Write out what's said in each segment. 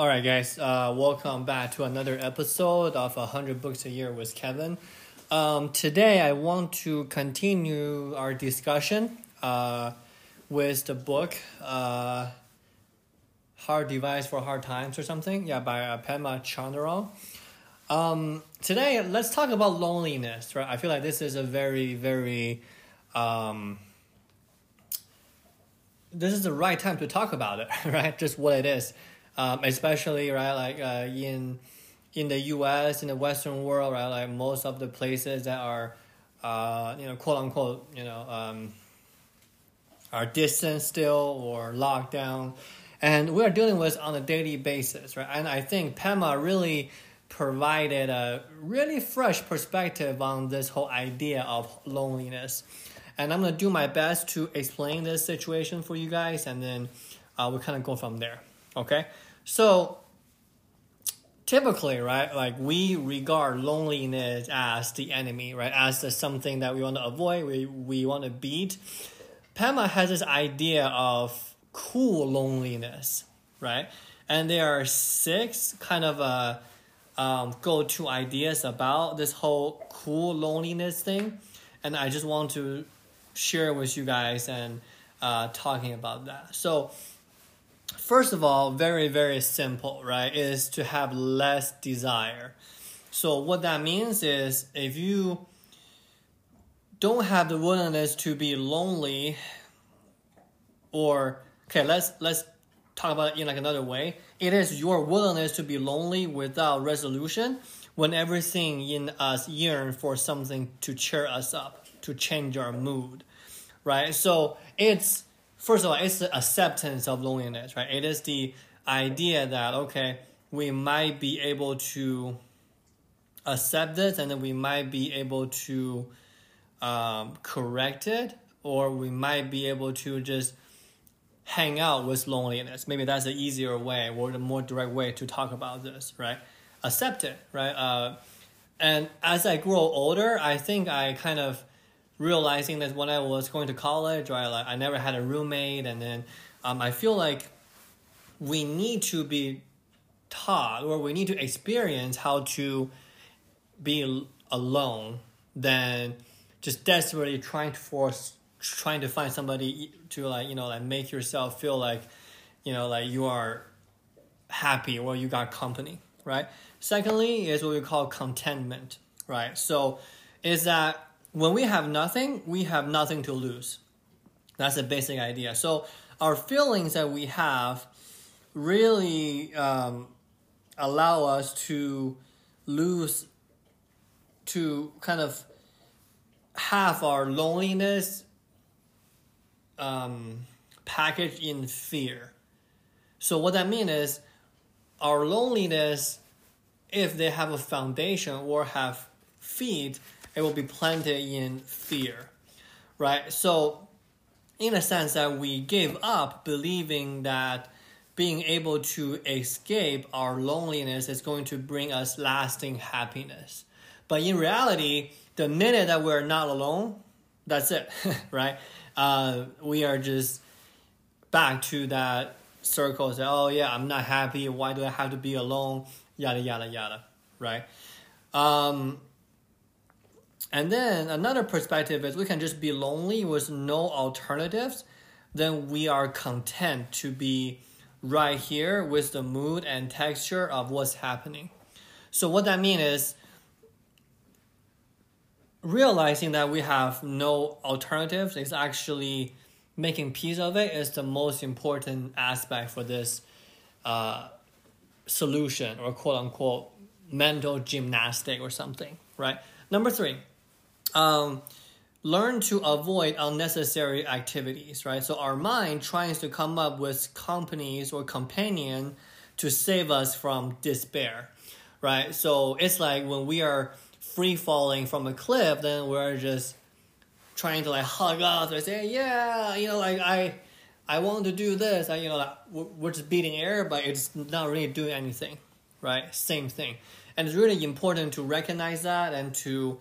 All right, guys, uh, welcome back to another episode of 100 Books a Year with Kevin. Um, today, I want to continue our discussion uh, with the book uh, Heart Advice for Hard Times or something, yeah, by uh, Pema Chodron. Um, today, let's talk about loneliness, right? I feel like this is a very, very um, this is the right time to talk about it, right? Just what it is, um, especially right like uh, in in the U.S. in the Western world, right? Like most of the places that are, uh, you know, quote unquote, you know, um, are distant still or locked down, and we are dealing with on a daily basis, right? And I think Pema really provided a really fresh perspective on this whole idea of loneliness and I'm gonna do my best to explain this situation for you guys, and then uh, we kind of go from there. Okay, so typically, right, like we regard loneliness as the enemy, right, as the something that we want to avoid, we we want to beat. Pema has this idea of cool loneliness, right, and there are six kind of uh, um, go to ideas about this whole cool loneliness thing, and I just want to share with you guys and uh, talking about that. So, first of all, very, very simple, right? Is to have less desire. So, what that means is if you don't have the willingness to be lonely, or okay, let's let's talk about it in like another way. It is your willingness to be lonely without resolution when everything in us yearn for something to cheer us up, to change our mood right? So it's first of all, it's the acceptance of loneliness, right? It is the idea that okay, we might be able to accept this, and then we might be able to um, correct it, or we might be able to just hang out with loneliness. Maybe that's the easier way or the more direct way to talk about this, right? Accept it, right? Uh, and as I grow older, I think I kind of realizing that when I was going to college, right, like I never had a roommate, and then um, I feel like we need to be taught or we need to experience how to be alone than just desperately trying to force trying to find somebody to like you know like make yourself feel like you know like you are happy or you got company right? Secondly is what we call contentment right? So is that when we have nothing, we have nothing to lose. That's the basic idea. So our feelings that we have really um, allow us to lose, to kind of have our loneliness um, packaged in fear. So what that means is our loneliness, if they have a foundation or have feet, it will be planted in fear, right? So, in a sense, that we give up believing that being able to escape our loneliness is going to bring us lasting happiness. But in reality, the minute that we're not alone, that's it, right? Uh, we are just back to that circle. Say, oh yeah, I'm not happy. Why do I have to be alone? Yada yada yada, right? Um, and then another perspective is we can just be lonely with no alternatives, then we are content to be right here with the mood and texture of what's happening. So what that means is realizing that we have no alternatives is actually making peace of it is the most important aspect for this uh, solution or quote unquote mental gymnastic or something, right? Number three, um, learn to avoid unnecessary activities, right? So our mind tries to come up with companies or companion to save us from despair, right? So it's like when we are free falling from a cliff, then we're just trying to like hug us or say, yeah, you know, like I, I want to do this. I, you know, like we're just beating air, but it's not really doing anything, right? Same thing. And it's really important to recognize that and to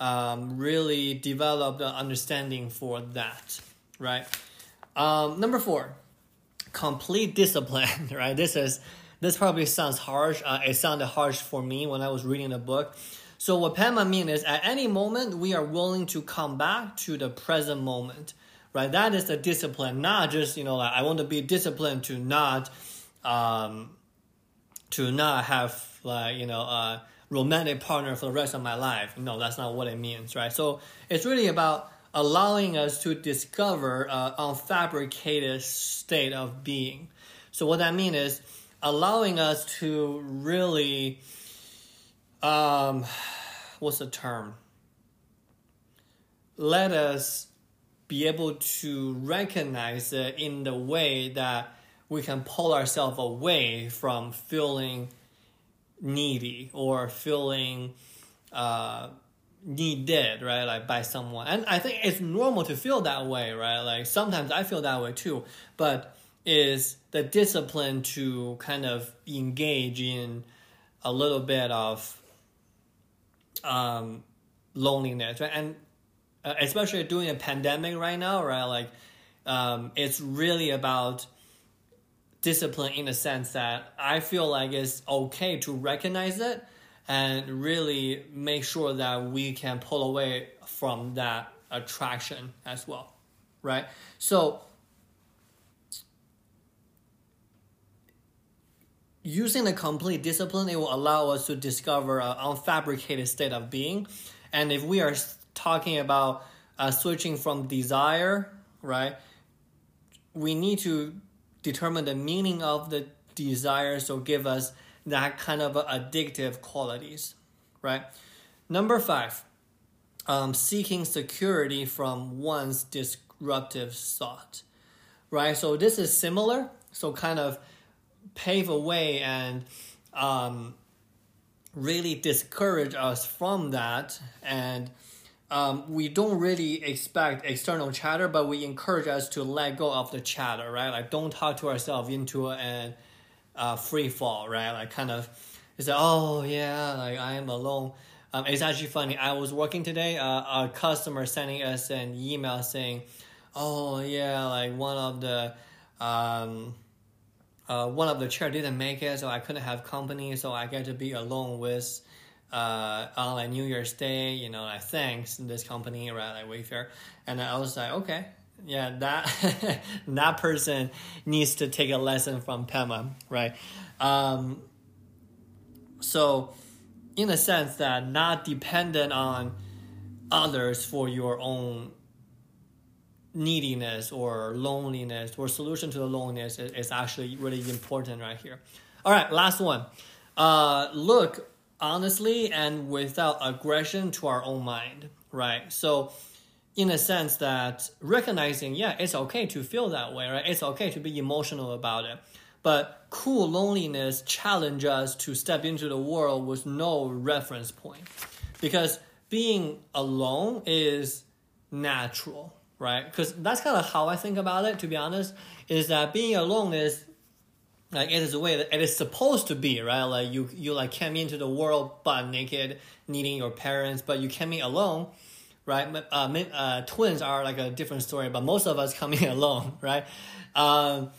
um, really developed the understanding for that, right? Um, number four, complete discipline, right? This is This probably sounds harsh. Uh, it sounded harsh for me when I was reading the book. So what Pema means is at any moment we are willing to come back to the present moment, right? That is the discipline, not just you know like I want to be disciplined to not, um, to not have like you know a romantic partner for the rest of my life. No, that's not what it means, right? So it's really about allowing us to discover an unfabricated state of being. So what that means is allowing us to really um, what's the term? Let us be able to recognize it in the way that we can pull ourselves away from feeling needy or feeling uh, needed, right? Like by someone. And I think it's normal to feel that way, right? Like sometimes I feel that way too. But is the discipline to kind of engage in a little bit of um, loneliness, right? And uh, especially during a pandemic right now, right? Like, um, it's really about discipline in the sense that I feel like it's okay to recognize it and really make sure that we can pull away from that attraction as well, right? So, using the complete discipline, it will allow us to discover an unfabricated state of being. And if we are talking about uh, switching from desire, right, we need to determine the meaning of the desires so give us that kind of addictive qualities, right? Number five, um, seeking security from one's disruptive thought, right? So this is similar. So kind of pave a way and um, really discourage us from that and um, we don't really expect external chatter but we encourage us to let go of the chatter right? Like don't talk to ourselves into a, uh, free fall right? Like kind of it's like oh yeah like i am alone. Um, it's actually funny. I was working today uh, a customer sending us an email saying oh yeah like one of the um, uh, one of the chair didn't make it, so I couldn't have company, so I get to be alone with uh, on like New Year's Day, you know, like thanks this company, right, like Wayfair, and I was like, okay, yeah, that that person needs to take a lesson from Pema, right? Um, so, in a sense, that not dependent on others for your own neediness or loneliness or solution to the loneliness is, is actually really important right here. All right, last one. Uh, look honestly and without aggression to our own mind, right? So, in a sense that recognizing, yeah, it's okay to feel that way, right? It's okay to be emotional about it. But cool loneliness challenge us to step into the world with no reference point. Because being alone is natural, right? Because that's kind of how I think about it. To be honest, is that being alone is like it is the way that it is supposed to be, right? Like you you like came into the world butt naked, needing your parents, but you came in alone, right? Uh, uh, twins are like a different story, but most of us come in alone, right? Um,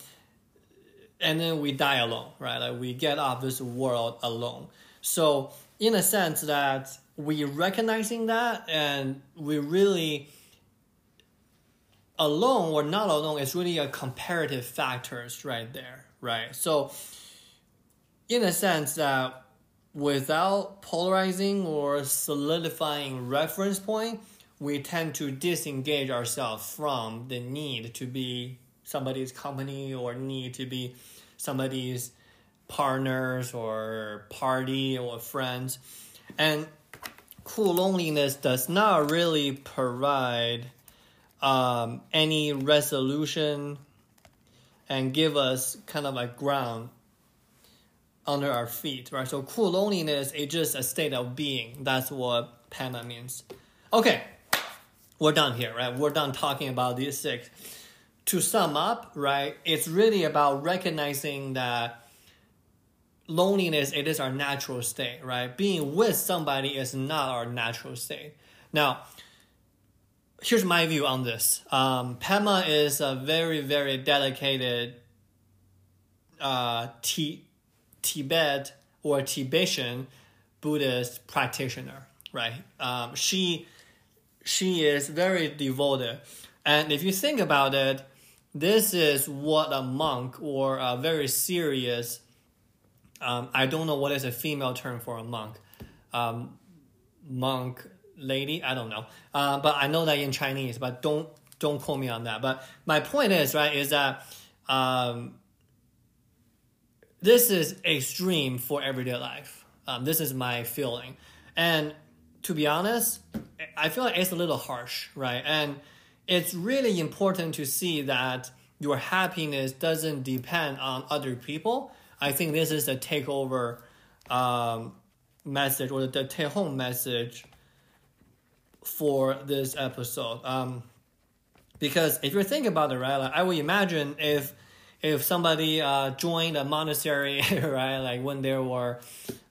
and then we die alone, right? Like we get off this world alone. So in a sense that we recognizing that and we really alone or not alone is really a comparative factors right there, right? So, in a sense that without polarizing or solidifying reference point, we tend to disengage ourselves from the need to be somebody's company or need to be somebody's partners or party or friends. And cool loneliness does not really provide um, any resolution and give us kind of like ground under our feet, right? So cool loneliness is just a state of being. That's what Pema means. Okay, we're done here, right? We're done talking about these six. To sum up, right, it's really about recognizing that loneliness it is our natural state, right? Being with somebody is not our natural state. Now, here's my view on this. Um, Pema is a very, very dedicated uh, te- Tibet or Tibetan Buddhist practitioner, right? Um, she she is very devoted, and if you think about it, this is what a monk or a very serious. Um, I don't know what is a female term for a monk. Um, monk lady, I don't know. Uh, but I know that in Chinese, but don't don't quote me on that. But my point is right is that um, this is extreme for everyday life. Um, this is my feeling, and to be honest, I feel like it's a little harsh, right? And it's really important to see that your happiness doesn't depend on other people. I think this is the takeover um, message or the take home message for this episode. Um, because if you think about it, right, like I would imagine if if somebody uh, joined a monastery, right, like when they were,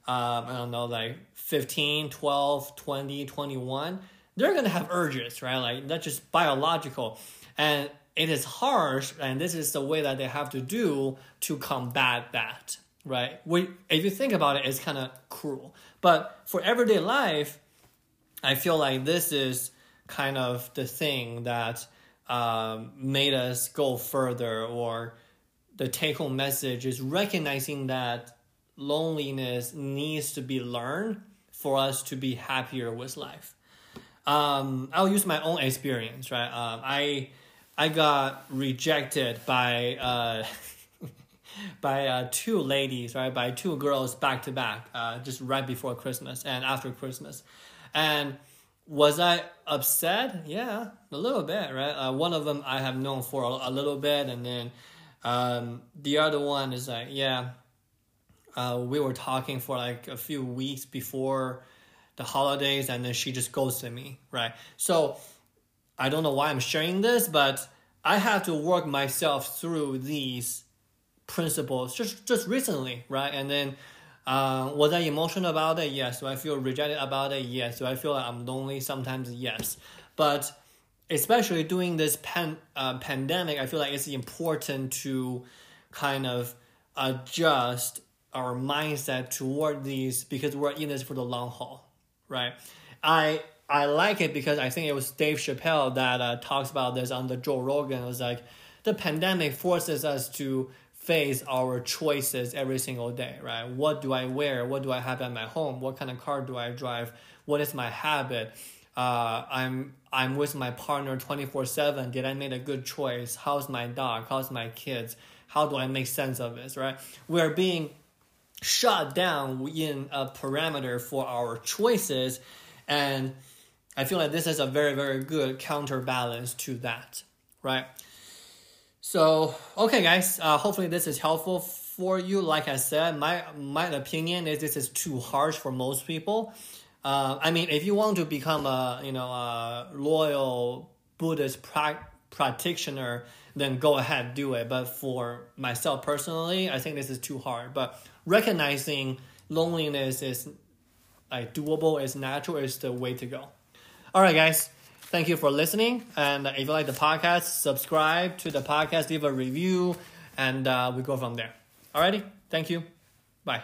um, I don't know, like 15, 12, 20, 21, they're going to have urges, right? Like that's just biological. And it is harsh, and this is the way that they have to do to combat that, right? We, if you think about it, it's kind of cruel. But for everyday life, I feel like this is kind of the thing that um, made us go further, or the take home message is recognizing that loneliness needs to be learned for us to be happier with life. Um, I'll use my own experience, right? Um, I I got rejected by uh, by uh, two ladies, right? By two girls back to back, uh, just right before Christmas and after Christmas. And was I upset? Yeah, a little bit, right? Uh, one of them I have known for a, a little bit, and then um, the other one is like, yeah, uh, we were talking for like a few weeks before the holidays, and then she just ghosted me, right? So I don't know why I'm sharing this, but I have to work myself through these principles just just recently, right? And then uh, was I emotional about it? Yes. Do I feel rejected about it? Yes. Do I feel like I'm lonely? Sometimes, yes. But especially during this pan, uh, pandemic, I feel like it's important to kind of adjust our mindset toward these because we're in this for the long haul, right? I I like it because I think it was Dave Chappelle that uh, talks about this on the Joe Rogan. It was like the pandemic forces us to face our choices every single day, right? What do I wear? What do I have at my home? What kind of car do I drive? What is my habit? Uh, I'm I'm with my partner 24 7. Did I make a good choice? How's my dog? How's my kids? How do I make sense of this, right? We're being shut down in a parameter for our choices. And I feel like this is a very, very good counterbalance to that, right? So okay, guys. Uh, hopefully this is helpful for you. Like I said, my my opinion is this is too harsh for most people. Uh, I mean, if you want to become a you know a loyal Buddhist pra- practitioner, then go ahead do it. But for myself personally, I think this is too hard. But recognizing loneliness is like doable, is natural, is the way to go. All right, guys. Thank you for listening. And if you like the podcast, subscribe to the podcast, leave a review, and uh, we go from there. Alrighty. Thank you. Bye.